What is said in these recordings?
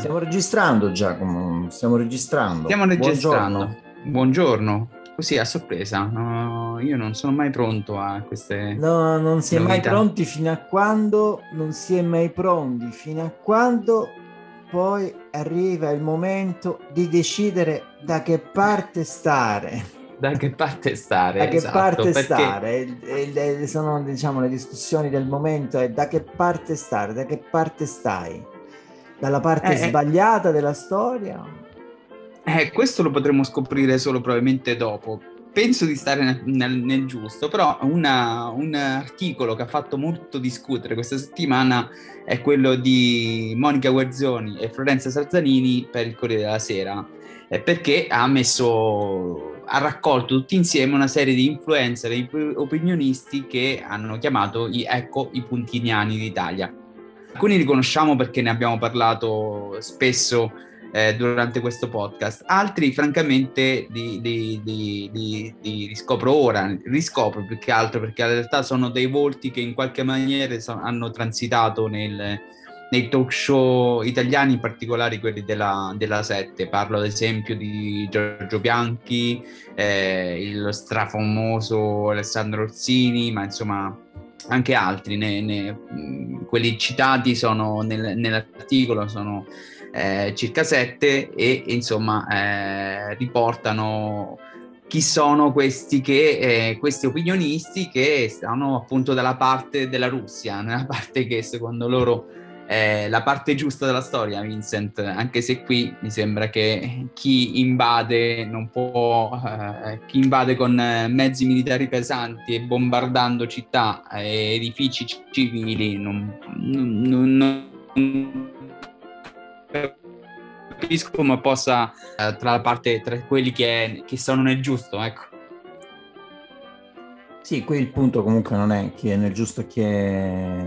Stiamo registrando Giacomo, stiamo registrando. Stiamo registrando. Buongiorno. Buongiorno. Così a sorpresa, no, io non sono mai pronto a queste. No, non si è mai pronti fino a quando non si è mai pronti, fino a quando poi arriva il momento di decidere da che parte stare. Da che parte stare? Da che esatto, parte perché... stare? Sono diciamo le discussioni del momento è da che parte stare, da che parte stai? Dalla parte eh, eh. sbagliata della storia? Eh, questo lo potremo scoprire solo probabilmente dopo. Penso di stare nel, nel, nel giusto, però una, un articolo che ha fatto molto discutere questa settimana è quello di Monica Guerzoni e Florenza Sarzanini per il Corriere della Sera, perché ha messo ha raccolto tutti insieme una serie di influencer e opinionisti che hanno chiamato i, ecco, i puntiniani d'Italia. Alcuni li conosciamo perché ne abbiamo parlato spesso eh, durante questo podcast, altri francamente li, li, li, li, riscopro ora, riscopro più che altro perché in realtà sono dei volti che in qualche maniera so, hanno transitato nel, nei talk show italiani, in particolare quelli della, della 7. Parlo ad esempio di Giorgio Bianchi, eh, il strafamoso Alessandro Orsini, ma insomma anche altri, ne, ne, quelli citati sono nel, nell'articolo sono eh, circa sette e insomma eh, riportano chi sono questi, che, eh, questi opinionisti che stanno appunto dalla parte della Russia, nella parte che secondo loro è la parte giusta della storia, Vincent, anche se qui mi sembra che chi invade non può, eh, chi invade con mezzi militari pesanti e bombardando città e edifici civili non, non, non capisco come possa eh, tra la parte tra quelli che, che sono nel giusto, ecco. Sì, qui il punto comunque non è chi è nel giusto e chi è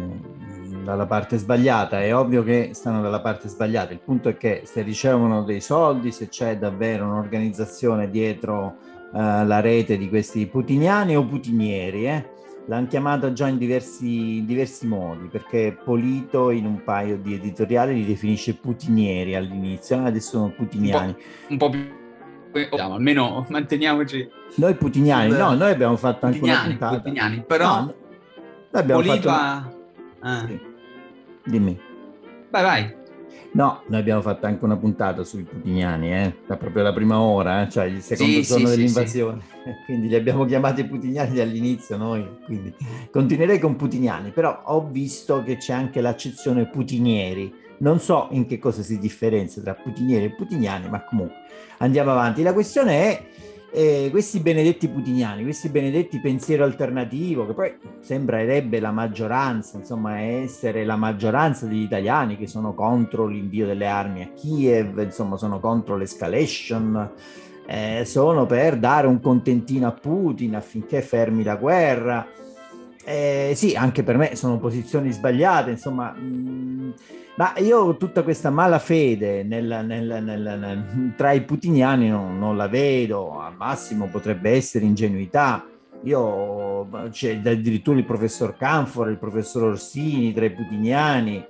dalla parte sbagliata, è ovvio che stanno dalla parte sbagliata, il punto è che se ricevono dei soldi, se c'è davvero un'organizzazione dietro uh, la rete di questi putiniani o putinieri, eh? l'hanno chiamata già in diversi, diversi, modi, perché Polito in un paio di editoriali li definisce putinieri all'inizio, adesso sono putiniani. Un po', un po più diciamo, almeno manteniamoci. Noi putiniani, sul... no, noi abbiamo fatto anche putiniani, una puntata. Putiniani, però no, noi abbiamo Polito fatto... ha... Ah. Sì. Dimmi. Vai, vai. No, noi abbiamo fatto anche una puntata sui putiniani, eh? da proprio la prima ora, eh? cioè il secondo sì, giorno sì, dell'invasione. Sì, quindi li abbiamo chiamati putiniani dall'inizio noi, quindi continuerei con putiniani, però ho visto che c'è anche l'accezione putinieri. Non so in che cosa si differenzia tra putinieri e putiniani, ma comunque andiamo avanti. La questione è eh, questi benedetti putiniani, questi benedetti pensiero alternativo, che poi sembrerebbe la maggioranza, insomma, essere la maggioranza degli italiani che sono contro l'invio delle armi a Kiev, insomma, sono contro l'escalation, eh, sono per dare un contentino a Putin affinché fermi la guerra. Eh, sì, anche per me sono posizioni sbagliate, insomma. Mh, ma io tutta questa malafede nel, nel, nel, tra i putiniani non, non, la vedo, al massimo potrebbe essere ingenuità. Io c'è addirittura il professor Canfor, il professor Orsini tra i putiniani,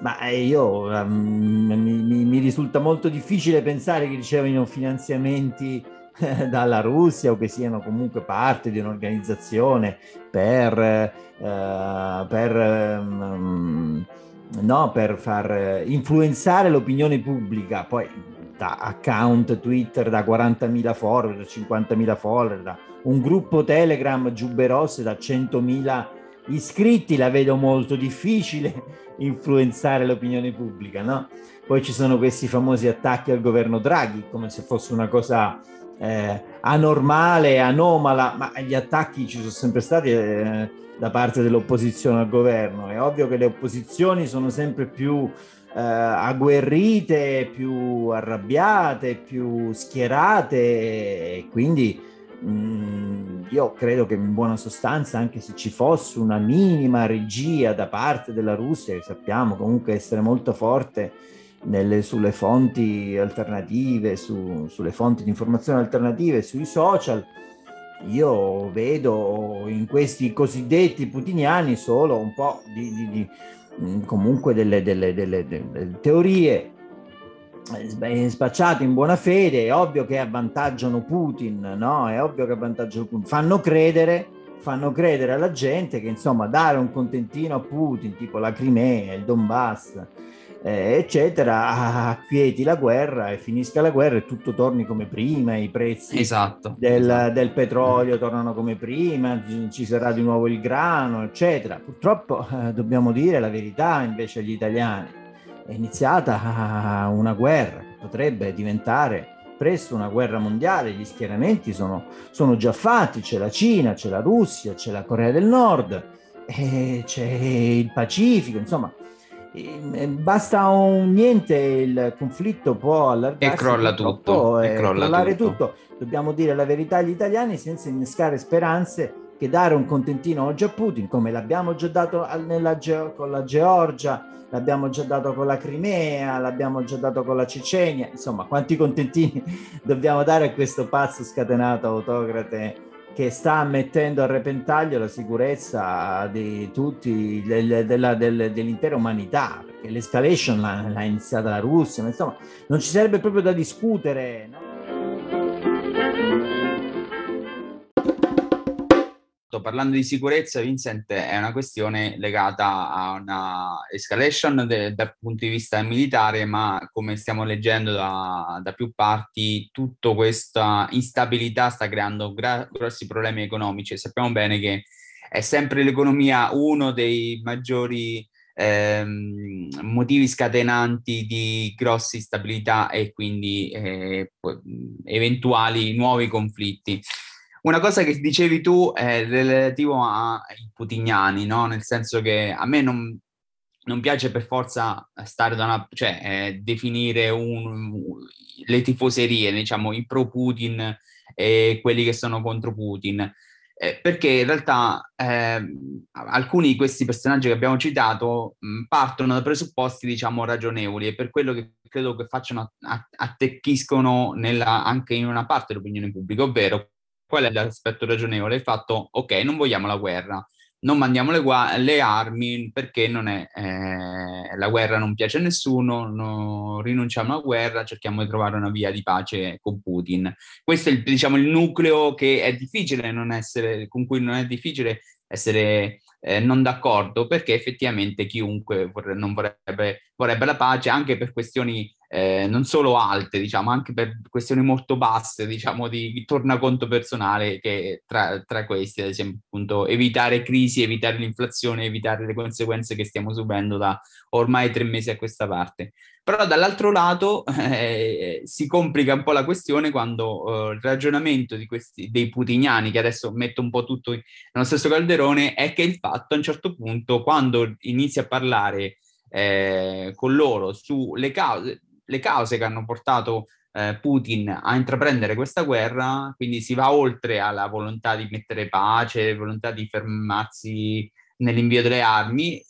ma io um, mi, mi, risulta molto difficile pensare che ricevano finanziamenti dalla Russia o che siano comunque parte di un'organizzazione per, uh, per um, no, per far eh, influenzare l'opinione pubblica, poi da account Twitter da 40.000 follower, 50.000 follower, da un gruppo Telegram giuberosse da 100.000 iscritti, la vedo molto difficile influenzare l'opinione pubblica, no? Poi ci sono questi famosi attacchi al governo Draghi, come se fosse una cosa eh, anormale, anomala, ma gli attacchi ci sono sempre stati eh, da parte dell'opposizione al governo. È ovvio che le opposizioni sono sempre più eh, agguerrite, più arrabbiate, più schierate e quindi mh, mm, io credo che in buona sostanza anche se ci fosse una minima regia da parte della Russia, che sappiamo comunque essere molto forte nelle, sulle fonti alternative, su, sulle fonti di informazione alternative, sui social, io vedo in questi cosiddetti putiniani solo un po' di, di, di mm, comunque delle, delle, delle, delle, teorie spacciato in buona fede, è ovvio che avvantaggiano Putin, no? È ovvio che avvantaggiano Putin. Fanno credere, fanno credere alla gente che insomma dare un contentino a Putin, tipo la Crimea, il Donbass, eh, eccetera, acquieti la guerra e finisca la guerra e tutto torni come prima, i prezzi esatto, del, esatto. del, petrolio tornano come prima, ci sarà di nuovo il grano, eccetera. Purtroppo eh, dobbiamo dire la verità invece agli italiani è iniziata una guerra che potrebbe diventare presto una guerra mondiale, gli schieramenti sono, sono già fatti, c'è la Cina, c'è la Russia, c'è la Corea del Nord, c'è il Pacifico, insomma, basta un niente, il conflitto può allargarsi e crolla tutto, e crollare tutto. tutto. Dobbiamo dire la verità agli italiani senza innescare speranze che dare un contentino oggi a Putin, come l'abbiamo già dato nella, con la Georgia, l'abbiamo già dato con la Crimea, l'abbiamo già dato con la Cecenia, insomma, quanti contentini dobbiamo dare a questo pazzo scatenato autocrate che sta mettendo a repentaglio la sicurezza di tutti, del, della, del, dell'intera umanità, perché l'escalation l'ha, l'ha, iniziata la Russia, ma insomma, non ci sarebbe proprio da discutere. No? Parlando di sicurezza, Vincent, è una questione legata a una escalation de- dal punto di vista militare, ma come stiamo leggendo da, da più parti, tutta questa instabilità sta creando gra- grossi problemi economici. Sappiamo bene che è sempre l'economia uno dei maggiori ehm, motivi scatenanti di grosse instabilità e quindi eh, eventuali nuovi conflitti. Una cosa che dicevi tu è relativo ai putignani, no? Nel senso che a me non, non piace per forza stare da una... cioè eh, definire un, le tifoserie, diciamo, i pro-Putin e quelli che sono contro Putin. Eh, perché in realtà eh, alcuni di questi personaggi che abbiamo citato mh, partono da presupposti, diciamo, ragionevoli e per quello che credo che facciano, attecchiscono nella, anche in una parte dell'opinione pubblica, ovvero Qual è l'aspetto ragionevole? Il fatto, ok, non vogliamo la guerra, non mandiamo le, gua- le armi perché è, eh, la guerra non piace a nessuno, no, rinunciamo alla guerra, cerchiamo di trovare una via di pace con Putin. Questo è il, diciamo, il nucleo essere, con cui non è difficile essere eh, non d'accordo, perché effettivamente chiunque vorre- non vorrebbe, vorrebbe la pace anche per questioni eh, non solo alte, diciamo, anche per questioni molto basse, diciamo, di, tornaconto personale, che tra, tra, questi, ad esempio, appunto, evitare crisi, evitare l'inflazione, evitare le conseguenze che stiamo subendo da ormai tre mesi a questa parte. Però dall'altro lato eh, si complica un po' la questione quando eh, il ragionamento di questi, dei putiniani, che adesso metto un po' tutto nello stesso calderone, è che il fatto a un certo punto, quando inizi a parlare eh, con loro sulle cause, le cause che hanno portato eh, Putin a intraprendere questa guerra, quindi si va oltre alla volontà di mettere pace, volontà di fermarsi nell'invio delle armi,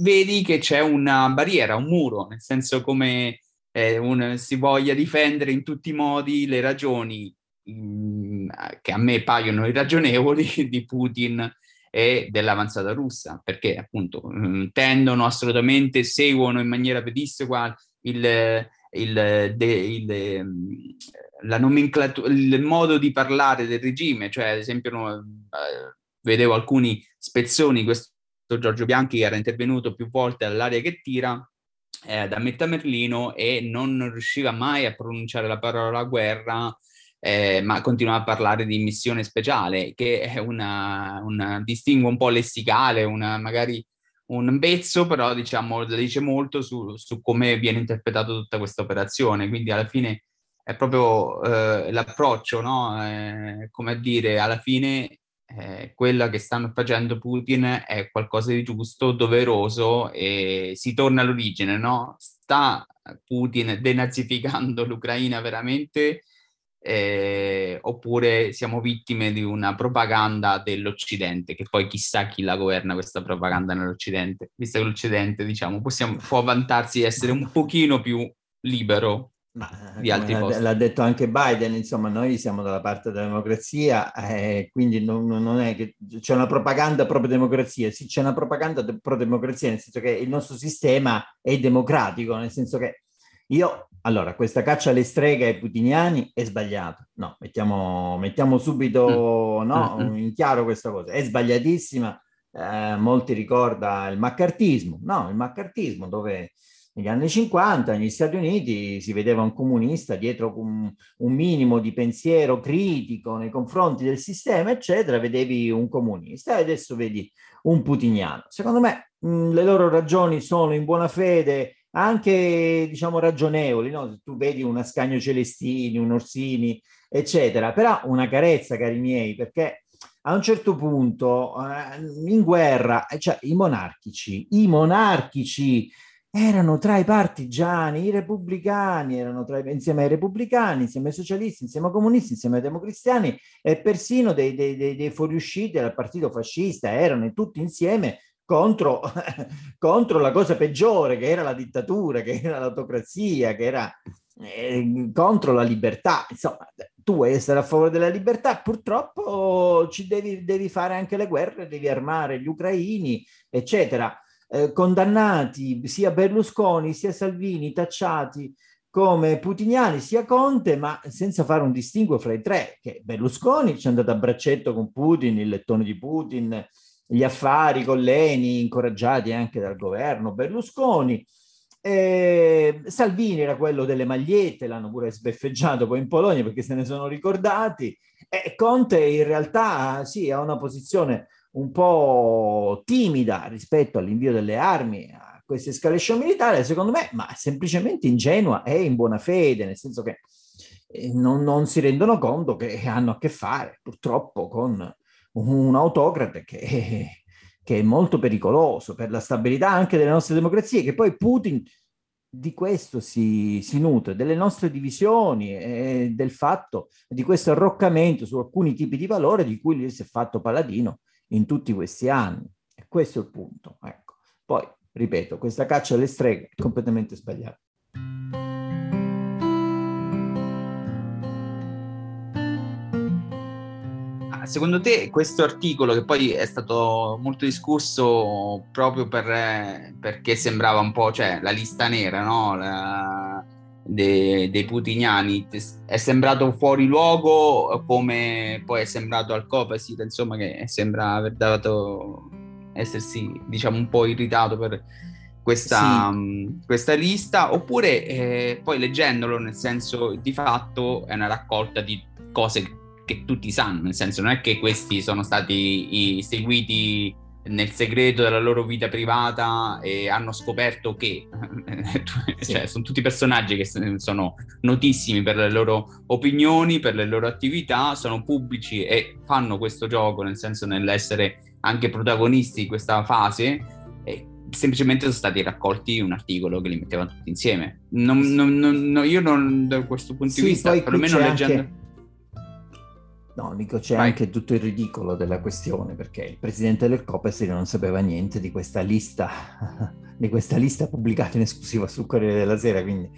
vedi che c'è una barriera, un muro, nel senso come eh, un, si voglia difendere in tutti i modi le ragioni mh, mm, che a me paiono irragionevoli di Putin e dell'avanzata russa, perché appunto mh, mm, tendono assolutamente, seguono in maniera pedissequa il, il, de, il, la nomenclatura, il modo di parlare del regime, cioè ad esempio eh, vedevo alcuni spezzoni, questo Giorgio Bianchi era intervenuto più volte all'aria che tira, eh, da Metta Merlino e non riusciva mai a pronunciare la parola guerra, eh, ma continuava a parlare di missione speciale, che è una, una un po' lessicale, una magari un vezzo, però diciamo, dice molto su, su come viene interpretata tutta questa operazione. Quindi alla fine è proprio eh, l'approccio, no? Eh, come dire, alla fine eh, quella che stanno facendo Putin è qualcosa di giusto, doveroso e si torna all'origine, no? Sta Putin denazificando l'Ucraina veramente eh, oppure siamo vittime di una propaganda dell'Occidente, che poi chissà chi la governa questa propaganda nell'Occidente, visto che l'Occidente, diciamo, possiamo, può vantarsi di essere un pochino più libero ma, di altri posti. L'ha detto anche Biden, insomma, noi siamo dalla parte della democrazia, eh, quindi non, non, è che c'è una propaganda pro democrazia, sì, c'è una propaganda pro democrazia, nel senso che il nostro sistema è democratico, nel senso che Io, allora, questa caccia alle streghe ai putiniani è sbagliata. No, mettiamo, mettiamo subito mm. no, mm-hmm. in chiaro questa cosa. È sbagliatissima. Eh, molti ricorda il maccartismo. No, il maccartismo dove negli anni 50 negli Stati Uniti si vedeva un comunista dietro un, un, minimo di pensiero critico nei confronti del sistema, eccetera, vedevi un comunista e adesso vedi un putiniano. Secondo me mh, le loro ragioni sono in buona fede anche diciamo ragionevoli, no? Tu vedi un Ascagno Celestini, un Orsini, eccetera, però una carezza, cari miei, perché a un certo punto eh, in guerra, cioè i monarchici, i monarchici erano tra i partigiani, i repubblicani erano tra, insieme ai repubblicani, insieme ai socialisti, insieme ai comunisti, insieme ai democristiani e persino dei, dei, dei, dei fuoriusciti dal partito fascista, erano tutti insieme contro, contro, la cosa peggiore che era la dittatura, che era l'autocrazia, che era eh, contro la libertà. Insomma, tu vuoi essere a favore della libertà, purtroppo ci devi, devi fare anche le guerre, devi armare gli ucraini, eccetera eh, condannati sia Berlusconi sia Salvini tacciati come putiniani sia Conte, ma senza fare un distinguo fra i tre, che Berlusconi ci è andato a braccetto con Putin, il lettone di Putin, gli affari con Leni, incoraggiati anche dal governo Berlusconi. Eh, Salvini era quello delle magliette, l'hanno pure sbeffeggiato poi in Polonia perché se ne sono ricordati. E Conte in realtà sì, ha una posizione un po' timida rispetto all'invio delle armi a questa escalation militare, secondo me, ma semplicemente ingenua e in buona fede, nel senso che eh, non, non, si rendono conto che hanno a che fare purtroppo con un autocrate che, che è molto pericoloso per la stabilità anche delle nostre democrazie, che poi Putin di questo si, si, nutre, delle nostre divisioni e del fatto di questo arroccamento su alcuni tipi di valore di cui lui si è fatto paladino in tutti questi anni. E questo è il punto. Ecco. Poi, ripeto, questa caccia alle streghe è completamente sbagliata. Secondo te questo articolo, che poi è stato molto discusso proprio per, perché sembrava un po', cioè la lista nera, no? La, dei, dei putiniani è sembrato fuori luogo come poi è sembrato al Copasir insomma che sembra aver dato essersi diciamo un po' irritato per questa, sì. um, questa lista oppure eh, poi leggendolo nel senso di fatto è una raccolta di cose che tutti sanno nel senso non è che questi sono stati i, seguiti nel segreto della loro vita privata e hanno scoperto che sì. cioè, sono tutti personaggi che sono notissimi per le loro opinioni, per le loro attività, sono pubblici e fanno questo gioco nel senso nell'essere anche protagonisti di questa fase e semplicemente sono stati raccolti un articolo che li metteva tutti insieme. Non, non, non, io non da questo punto di vista, perlomeno leggendo... Anche No, dico c'è Vai. anche tutto il ridicolo della questione, perché il presidente del Copes non sapeva niente di questa lista, di questa lista pubblicata in esclusiva sul Corriere della Sera, quindi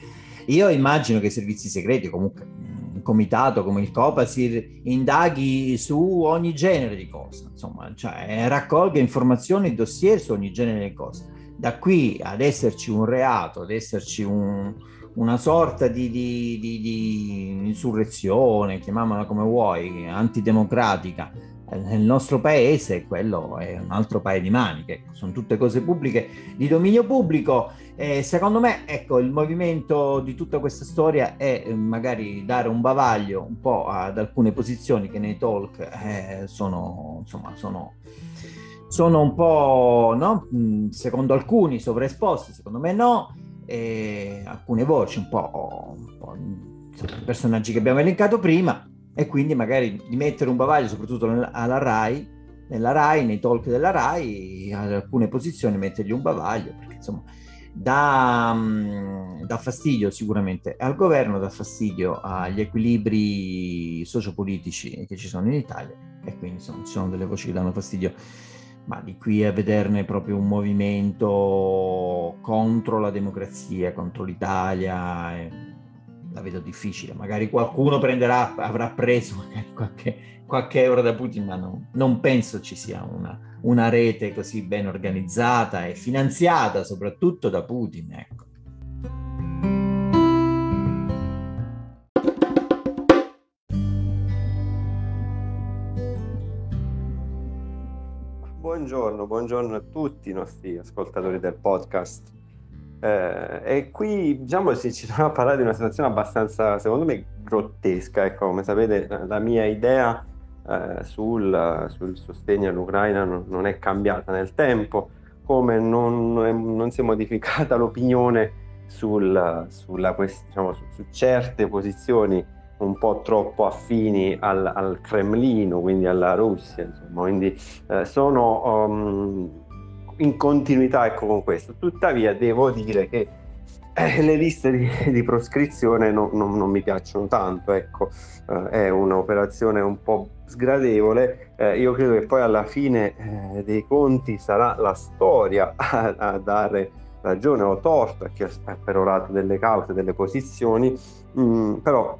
io immagino che i servizi segreti, comunque un comitato come il Copasir, indaghi su ogni genere di cosa, insomma, cioè raccolga informazioni, dossier su ogni genere di cosa. Da qui ad esserci un reato, ad esserci un, una sorta di, di, di, di insurrezione, chiamiamola come vuoi, antidemocratica eh, nel nostro paese, quello è un altro paio di maniche, sono tutte cose pubbliche di dominio pubblico. E secondo me, ecco, il movimento di tutta questa storia è eh, magari dare un bavaglio un po' ad alcune posizioni che nei talk eh, sono, insomma, sono, sono un po', no? secondo alcuni sovraesposte, secondo me no, e alcune voci un po', un po' insomma, personaggi che abbiamo elencato prima e quindi magari di mettere un bavaglio soprattutto alla RAI nella RAI, nei talk della RAI ad alcune posizioni mettergli un bavaglio perché insomma dà, mm, dà fastidio sicuramente al governo, dà fastidio agli equilibri sociopolitici che ci sono in Italia e quindi insomma ci sono delle voci che danno fastidio ma di qui a vederne proprio un movimento contro la democrazia, contro l'Italia, eh, la vedo difficile. Magari qualcuno prenderà, avrà preso qualche, qualche euro da Putin, ma no, non penso ci sia una, una, rete così ben organizzata e finanziata soprattutto da Putin. Ecco. Buongiorno, buongiorno a tutti i nostri ascoltatori del podcast. Eh, e qui diciamo ci troviamo a parlare di una situazione abbastanza, secondo me, grottesca. Ecco, come sapete, la mia idea eh, sul, sul, sostegno all'Ucraina non, non, è cambiata nel tempo, come non, non si è modificata l'opinione sul, sulla, diciamo, su, su, certe posizioni un po' troppo affini al, al Cremlino, quindi alla Russia, insomma, quindi eh, sono um, in continuità ecco, con questo. Tuttavia devo dire che eh, le liste di, di proscrizione no, no, non mi piacciono tanto, ecco, eh, è un'operazione un po' sgradevole. Eh, io credo che poi alla fine eh, dei conti sarà la storia a, a, dare ragione o torto a chi ha perorato delle cause, delle posizioni, mm, però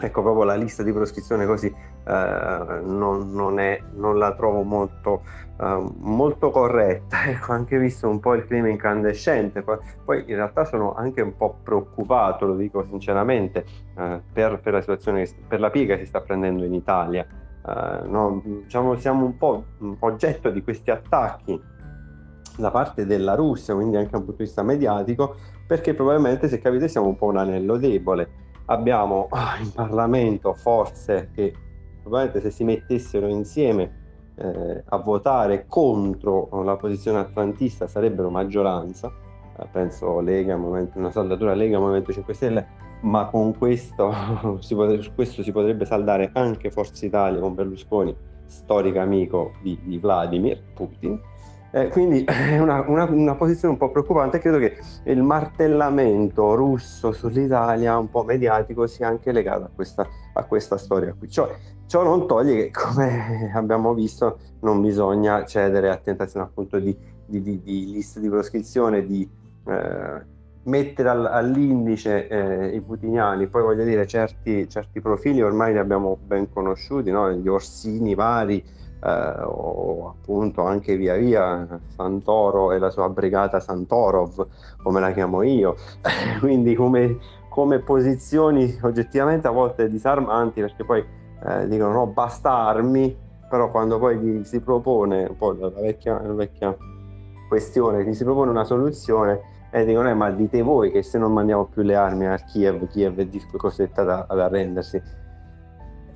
ecco proprio la lista di proscrizione così eh, non, non, è, non, la trovo molto, eh, molto corretta. Ecco anche visto un po' il clima incandescente poi in realtà sono anche un po' preoccupato lo dico sinceramente eh, per, per, la situazione per la piega che si sta prendendo in Italia. Eh, no, diciamo siamo un po' oggetto di questi attacchi da parte della Russia quindi anche da un punto di vista mediatico perché probabilmente se capite siamo un po' un anello debole abbiamo ah, in Parlamento forze che probabilmente se si mettessero insieme eh, a votare contro la posizione atlantista sarebbero maggioranza, eh, penso Lega, Movimento, una saldatura Lega, Movimento 5 Stelle, ma con questo si, potrebbe, questo si potrebbe saldare anche Forza Italia con Berlusconi, storico amico di, di Vladimir Putin eh, quindi è una, una, una, posizione un po' preoccupante. Credo che il martellamento russo sull'Italia, un po' mediatico, sia anche legato a questa, a questa storia qui. Ciò, ciò, non toglie che, come abbiamo visto, non bisogna cedere a tentazioni appunto di, di, di, di liste di proscrizione, di eh, mettere al, all'indice eh, i putiniani. Poi voglio dire, certi, certi, profili ormai li abbiamo ben conosciuti, no? gli orsini vari eh, o appunto anche via via Santoro e la sua brigata Santorov, come la chiamo io, quindi come, come, posizioni oggettivamente a volte disarmanti perché poi eh, dicono no basta armi, però quando poi gli si propone, un po' la vecchia, la vecchia questione, gli si propone una soluzione e dicono eh, ma dite voi che se non mandiamo più le armi a Kiev, Kiev è costretta ad arrendersi.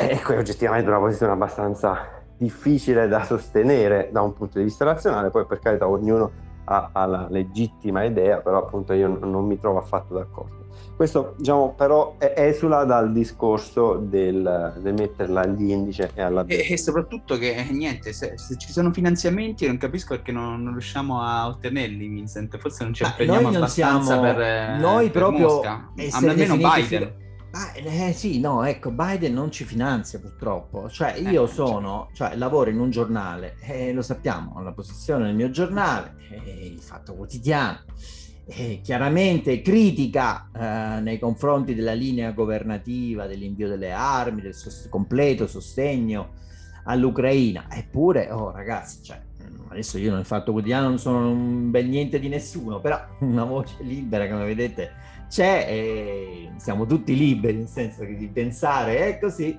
E qui oggettivamente una posizione abbastanza difficile da sostenere da un punto di vista razionale, poi per carità ognuno ha, ha la legittima idea, però appunto io non mi trovo affatto d'accordo. Questo diciamo però esula dal discorso del, del metterla all'indice e alla... E, e soprattutto che eh, niente, se, se, ci sono finanziamenti non capisco perché non, non, riusciamo a ottenerli Vincent, forse non ci impegniamo abbastanza siamo, per... Noi per proprio... Mosca. Almeno Biden. Eh, sì, no, ecco, Biden non ci finanzia purtroppo. Cioè, io eh, sono, cioè, lavoro in un giornale, eh, lo sappiamo, ho la posizione del mio giornale, eh, il Fatto Quotidiano, eh, chiaramente critica eh, nei confronti della linea governativa, dell'invio delle armi, del sost- completo sostegno all'Ucraina. Eppure, oh ragazzi, cioè, adesso io nel Fatto Quotidiano non sono un bel niente di nessuno, però una voce libera, come vedete c'è e siamo tutti liberi, nel senso che di pensare è così,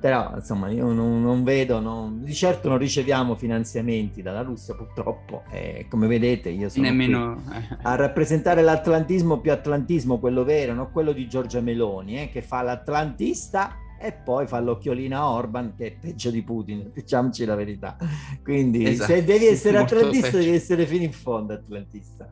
però insomma io non, non vedo, non, di certo non riceviamo finanziamenti dalla Russia purtroppo e come vedete io sono Nemmeno... a rappresentare l'atlantismo più atlantismo, quello vero, non quello di Giorgia Meloni, eh, che fa l'atlantista e poi fa l'occhiolina a Orban che è peggio di Putin, diciamoci la verità. Quindi esatto, se devi essere atlantista devi essere fino in fondo atlantista.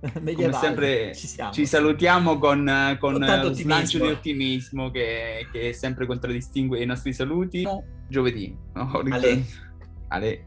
Come sempre ci, ci, salutiamo con, con un slancio di ottimismo che, che sempre contraddistingue i nostri saluti. Giovedì. No? Ale. Ale.